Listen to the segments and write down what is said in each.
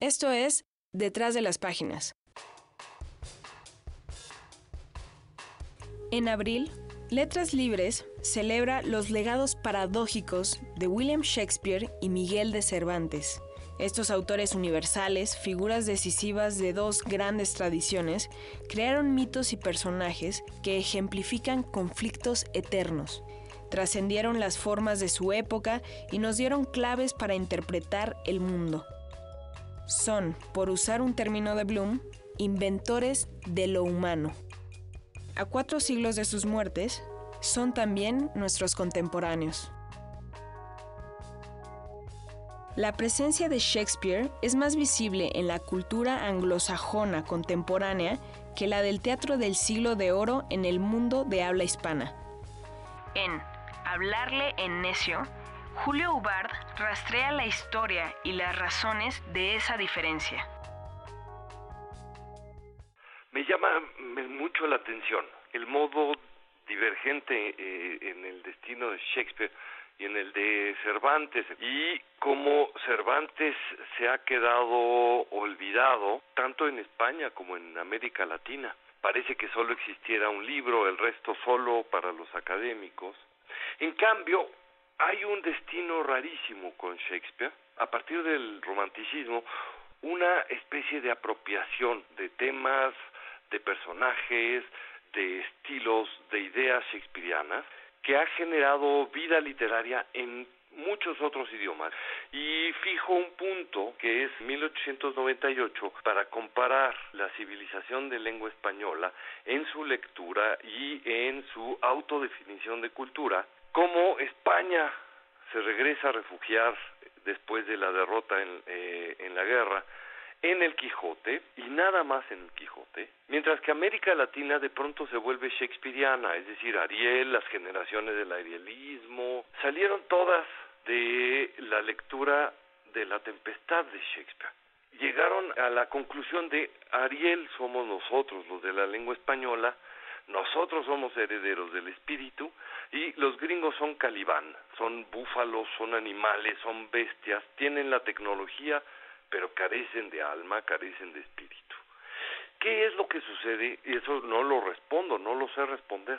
Esto es Detrás de las Páginas. En abril, Letras Libres celebra los legados paradójicos de William Shakespeare y Miguel de Cervantes. Estos autores universales, figuras decisivas de dos grandes tradiciones, crearon mitos y personajes que ejemplifican conflictos eternos. Trascendieron las formas de su época y nos dieron claves para interpretar el mundo. Son, por usar un término de Bloom, inventores de lo humano. A cuatro siglos de sus muertes, son también nuestros contemporáneos. La presencia de Shakespeare es más visible en la cultura anglosajona contemporánea que la del teatro del siglo de oro en el mundo de habla hispana. En Hablarle en necio, Julio Hubbard rastrea la historia y las razones de esa diferencia. Me llama mucho la atención el modo divergente eh, en el destino de Shakespeare y en el de Cervantes y cómo Cervantes se ha quedado olvidado tanto en España como en América Latina. Parece que solo existiera un libro, el resto solo para los académicos. En cambio, hay un destino rarísimo con Shakespeare. A partir del romanticismo, una especie de apropiación de temas, de personajes, de estilos, de ideas shakespearianas, que ha generado vida literaria en muchos otros idiomas y fijo un punto que es 1898 para comparar la civilización de lengua española en su lectura y en su autodefinición de cultura, como España se regresa a refugiar después de la derrota en, eh, en la guerra en el Quijote y nada más en el Quijote, mientras que América Latina de pronto se vuelve shakespeariana, es decir, Ariel, las generaciones del arielismo, salieron todas de la lectura de la tempestad de Shakespeare. Llegaron a la conclusión de Ariel somos nosotros, los de la lengua española, nosotros somos herederos del espíritu y los gringos son calibán, son búfalos, son animales, son bestias, tienen la tecnología, pero carecen de alma, carecen de espíritu. ¿Qué es lo que sucede? Y eso no lo respondo, no lo sé responder.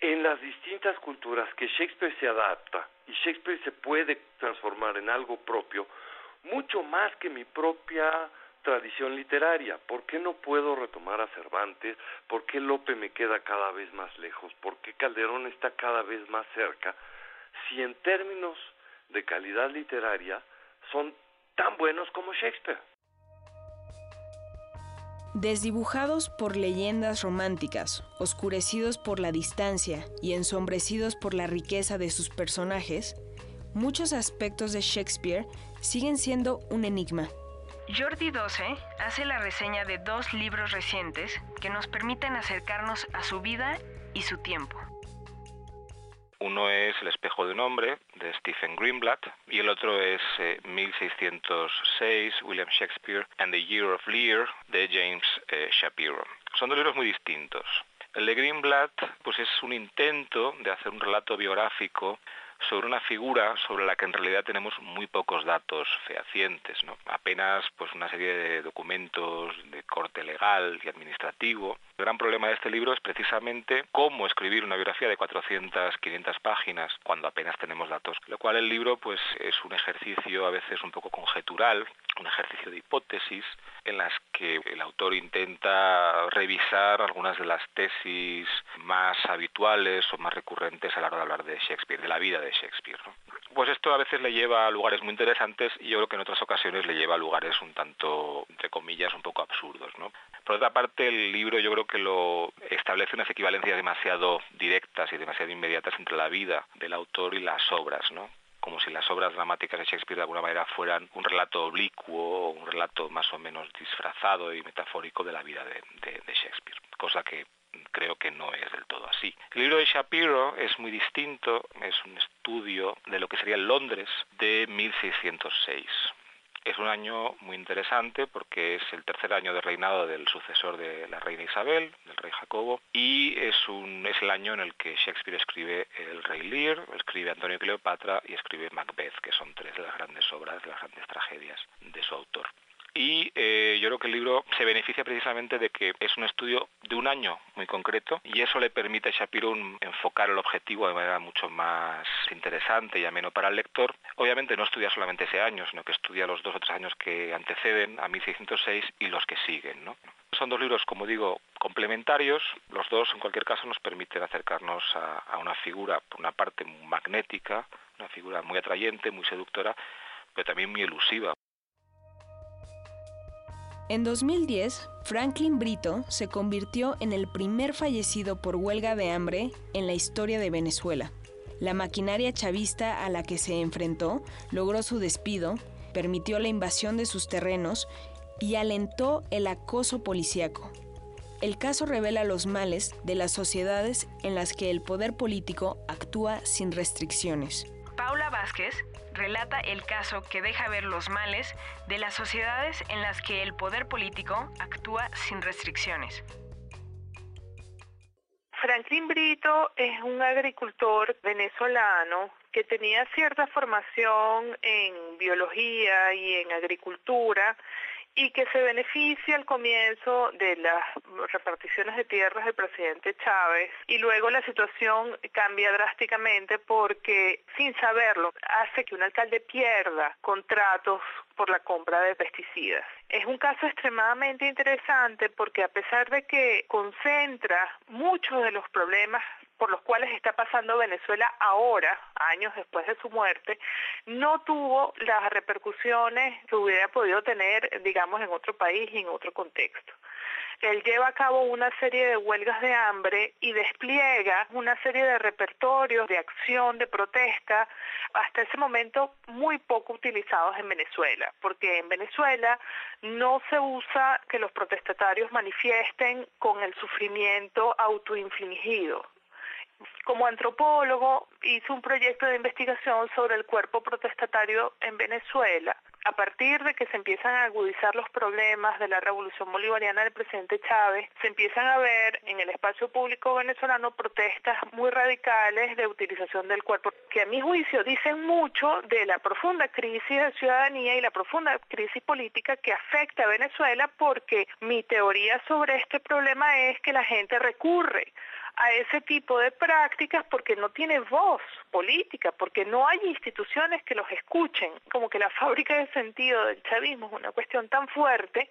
En las distintas culturas que Shakespeare se adapta y Shakespeare se puede transformar en algo propio, mucho más que mi propia tradición literaria. ¿Por qué no puedo retomar a Cervantes? ¿Por qué Lope me queda cada vez más lejos? ¿Por qué Calderón está cada vez más cerca? Si en términos de calidad literaria son tan buenos como Shakespeare. Desdibujados por leyendas románticas, oscurecidos por la distancia y ensombrecidos por la riqueza de sus personajes, muchos aspectos de Shakespeare siguen siendo un enigma. Jordi 12 hace la reseña de dos libros recientes que nos permiten acercarnos a su vida y su tiempo. Uno es El espejo de un hombre, de Stephen Greenblatt, y el otro es 1606, eh, William Shakespeare and the Year of Lear, de James eh, Shapiro. Son dos libros muy distintos. El de Greenblatt pues es un intento de hacer un relato biográfico sobre una figura sobre la que en realidad tenemos muy pocos datos fehacientes, ¿no? apenas pues una serie de documentos de corte legal y administrativo. El gran problema de este libro es precisamente cómo escribir una biografía de 400, 500 páginas cuando apenas tenemos datos, lo cual el libro pues es un ejercicio a veces un poco conjetural, un ejercicio de hipótesis en las que el autor intenta revisar algunas de las tesis más habituales o más recurrentes a la hora de hablar de Shakespeare, de la vida de Shakespeare. Pues esto a veces le lleva a lugares muy interesantes y yo creo que en otras ocasiones le lleva a lugares un tanto, entre comillas, un poco absurdos. ¿no? Por otra parte, el libro yo creo que lo establece unas equivalencias demasiado directas y demasiado inmediatas entre la vida del autor y las obras, ¿no? como si las obras dramáticas de Shakespeare de alguna manera fueran un relato oblicuo, un relato más o menos disfrazado y metafórico de la vida de, Shakespeare, cosa que creo que no es del todo así. El libro de Shapiro es muy distinto, es un estudio de lo que sería Londres de 1606. Es un año muy interesante porque es el tercer año de reinado del sucesor de la reina Isabel, del rey Jacobo, y es, un, es el año en el que Shakespeare escribe El Rey Lear, escribe Antonio Cleopatra y escribe Macbeth, que son tres de las grandes obras, de las grandes tragedias de su autor. Y eh, yo creo que el libro se beneficia precisamente de que es un estudio de un año muy concreto y eso le permite a Shapiro enfocar el objetivo de manera mucho más interesante y ameno para el lector. Obviamente no estudia solamente ese año, sino que estudia los dos o tres años que anteceden a 1606 y los que siguen. ¿no? Son dos libros, como digo, complementarios. Los dos, en cualquier caso, nos permiten acercarnos a, a una figura, por una parte magnética, una figura muy atrayente, muy seductora, pero también muy elusiva. En 2010, Franklin Brito se convirtió en el primer fallecido por huelga de hambre en la historia de Venezuela. La maquinaria chavista a la que se enfrentó logró su despido, permitió la invasión de sus terrenos y alentó el acoso policíaco. El caso revela los males de las sociedades en las que el poder político actúa sin restricciones. Relata el caso que deja ver los males de las sociedades en las que el poder político actúa sin restricciones. Franklin Brito es un agricultor venezolano que tenía cierta formación en biología y en agricultura y que se beneficia al comienzo de las reparticiones de tierras del presidente Chávez y luego la situación cambia drásticamente porque sin saberlo hace que un alcalde pierda contratos por la compra de pesticidas. Es un caso extremadamente interesante porque a pesar de que concentra muchos de los problemas por los cuales está pasando Venezuela ahora, años después de su muerte, no tuvo las repercusiones que hubiera podido tener, digamos, en otro país y en otro contexto. Él lleva a cabo una serie de huelgas de hambre y despliega una serie de repertorios de acción, de protesta, hasta ese momento muy poco utilizados en Venezuela, porque en Venezuela no se usa que los protestatarios manifiesten con el sufrimiento autoinfligido como antropólogo hizo un proyecto de investigación sobre el cuerpo protestatario en Venezuela. A partir de que se empiezan a agudizar los problemas de la revolución bolivariana del presidente Chávez, se empiezan a ver en el espacio público venezolano protestas muy radicales de utilización del cuerpo, que a mi juicio dicen mucho de la profunda crisis de ciudadanía y la profunda crisis política que afecta a Venezuela, porque mi teoría sobre este problema es que la gente recurre a ese tipo de prácticas porque no tiene voz política, porque no hay instituciones que los escuchen, como que la fábrica de sentido del chavismo es una cuestión tan fuerte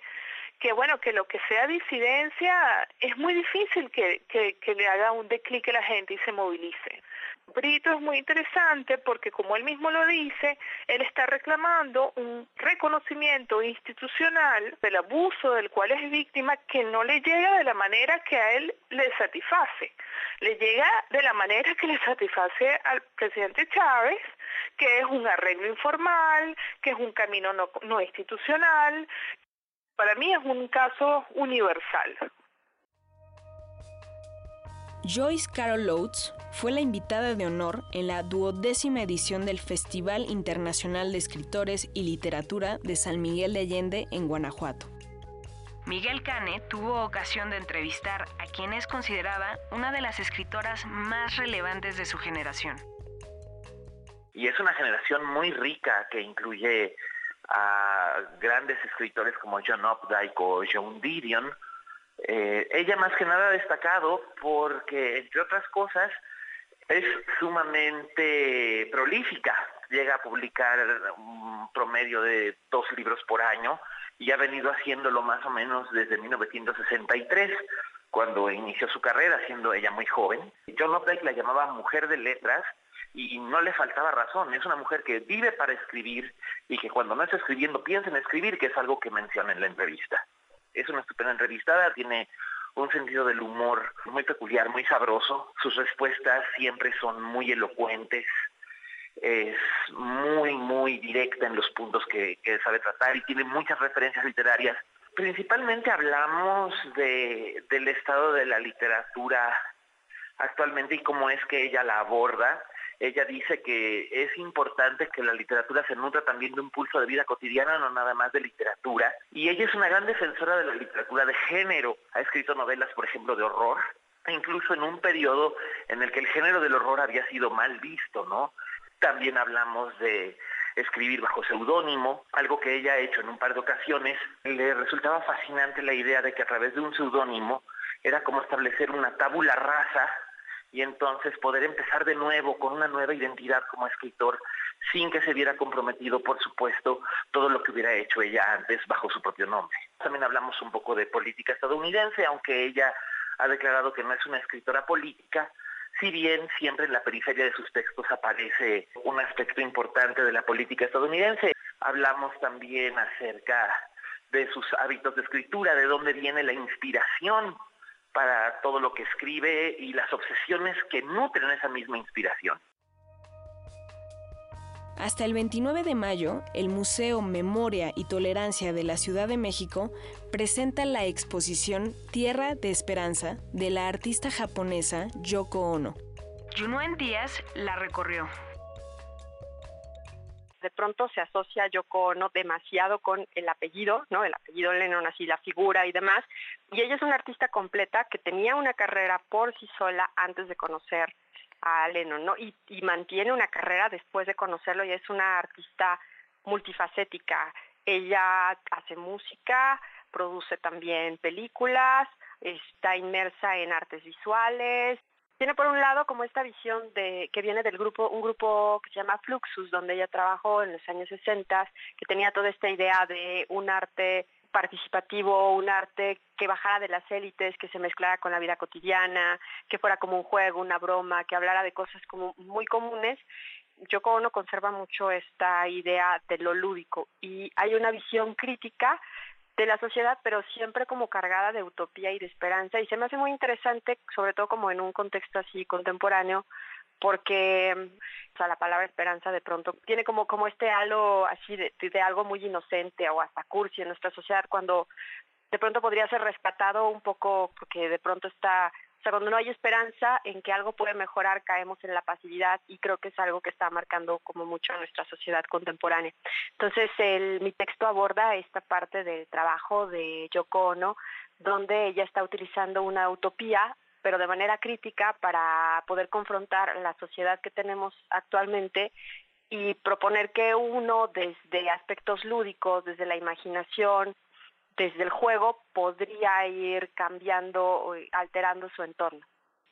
que bueno, que lo que sea disidencia es muy difícil que, que, le haga un declique a la gente y se movilice. Brito es muy interesante porque, como él mismo lo dice, él está reclamando un reconocimiento institucional del abuso del cual es víctima que no le llega de la manera que a él le satisface. Le llega de la manera que le satisface al presidente Chávez, que es un arreglo informal, que es un camino no, no institucional. Para mí es un caso universal. Joyce Carol Oates fue la invitada de honor en la duodécima edición del Festival Internacional de Escritores y Literatura de San Miguel de Allende en Guanajuato. Miguel Cane tuvo ocasión de entrevistar a quien es considerada una de las escritoras más relevantes de su generación. Y es una generación muy rica que incluye a grandes escritores como John Updike o John Didion, eh, ella más que nada ha destacado porque, entre otras cosas, es sumamente prolífica. Llega a publicar un promedio de dos libros por año y ha venido haciéndolo más o menos desde 1963, cuando inició su carrera, siendo ella muy joven. John Updike la llamaba mujer de letras y no le faltaba razón. Es una mujer que vive para escribir y que cuando no está escribiendo piensa en escribir, que es algo que menciona en la entrevista es una estupenda entrevistada, tiene un sentido del humor muy peculiar, muy sabroso. Sus respuestas siempre son muy elocuentes. Es muy, muy directa en los puntos que, sabe tratar y tiene muchas referencias literarias. Principalmente hablamos de, del estado de la literatura actualmente y cómo es que ella la aborda ella dice que es importante que la literatura se nutra también de un pulso de vida cotidiana, no nada más de literatura. Y ella es una gran defensora de la literatura de género. Ha escrito novelas, por ejemplo, de horror, incluso en un periodo en el que el género del horror había sido mal visto, ¿no? También hablamos de escribir bajo seudónimo, algo que ella ha hecho en un par de ocasiones. Le resultaba fascinante la idea de que a través de un seudónimo era como establecer una tabula rasa y entonces poder empezar de nuevo con una nueva identidad como escritor sin que se viera comprometido, por supuesto, todo lo que hubiera hecho ella antes bajo su propio nombre. También hablamos un poco de política estadounidense, aunque ella ha declarado que no es una escritora política, si bien siempre en la periferia de sus textos aparece un aspecto importante de la política estadounidense. Hablamos también acerca de sus hábitos de escritura, de dónde viene la inspiración para todo lo que escribe y las obsesiones que nutren esa misma inspiración. Hasta el 29 de mayo, el Museo Memoria y Tolerancia de la Ciudad de México presenta la exposición Tierra de Esperanza de la artista japonesa Yoko Ono. Junuen Díaz la recorrió. De pronto se asocia Yoko Ono demasiado con el apellido, ¿no? El apellido Lennon, así la figura y demás. Y ella es una artista completa que tenía una carrera por sí sola antes de conocer a Lennon, ¿no? Y, mantiene una carrera después de conocerlo y es una artista multifacética. Ella hace música, produce también películas, está inmersa en artes visuales. Tiene por un lado como esta visión de que viene del grupo, un grupo que se llama Fluxus, donde ella trabajó en los años 60, que tenía toda esta idea de un arte participativo, un arte que bajara de las élites, que se mezclara con la vida cotidiana, que fuera como un juego, una broma, que hablara de cosas como muy comunes. Yoko Ono conserva mucho esta idea de lo lúdico y hay una visión crítica de la sociedad, pero siempre como cargada de utopía y de esperanza. Y se me hace muy interesante, sobre todo como en un contexto así contemporáneo, porque o sea, la palabra esperanza de pronto tiene como, como este halo así de, de algo muy inocente o hasta cursi en nuestra sociedad cuando de pronto podría ser rescatado un poco porque de pronto está, o sea, cuando no hay esperanza en que algo puede mejorar, caemos en la pasividad y creo que es algo que está marcando como mucho a nuestra sociedad contemporánea. Entonces, el, mi texto aborda esta parte del trabajo de Yoko Ono, donde ella está utilizando una utopía pero de manera crítica para poder confrontar la sociedad que tenemos actualmente y proponer que uno desde aspectos lúdicos, desde la imaginación, desde el juego, podría ir cambiando, alterando su entorno.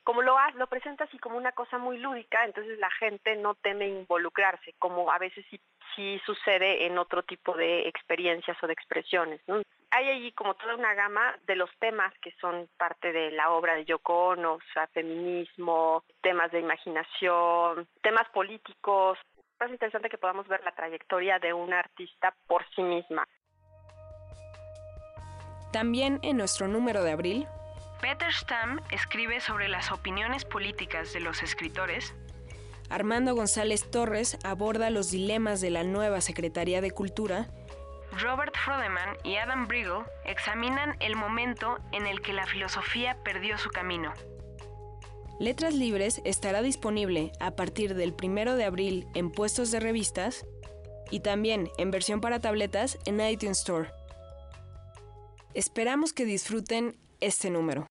Como lo, lo presenta así como una cosa muy lúdica, entonces la gente no teme involucrarse, como a veces sí, sí sucede en otro tipo de experiencias o de expresiones. hay allí como toda una gama de los temas que son parte de la obra de Yoko Ono, o sea, feminismo, temas de imaginación, temas políticos. Es interesante que podamos ver la trayectoria de una artista por sí misma. También en nuestro número de abril, Peter Stamm escribe sobre las opiniones políticas de los escritores. Armando González Torres aborda los dilemas de la nueva Secretaría de Cultura Robert Frodeman y Adam Briggle examinan el momento en el que la filosofía perdió su camino. Letras Libres estará disponible a partir del 1 de abril en puestos de revistas y también en versión para tabletas en iTunes Store. Esperamos que disfruten este número.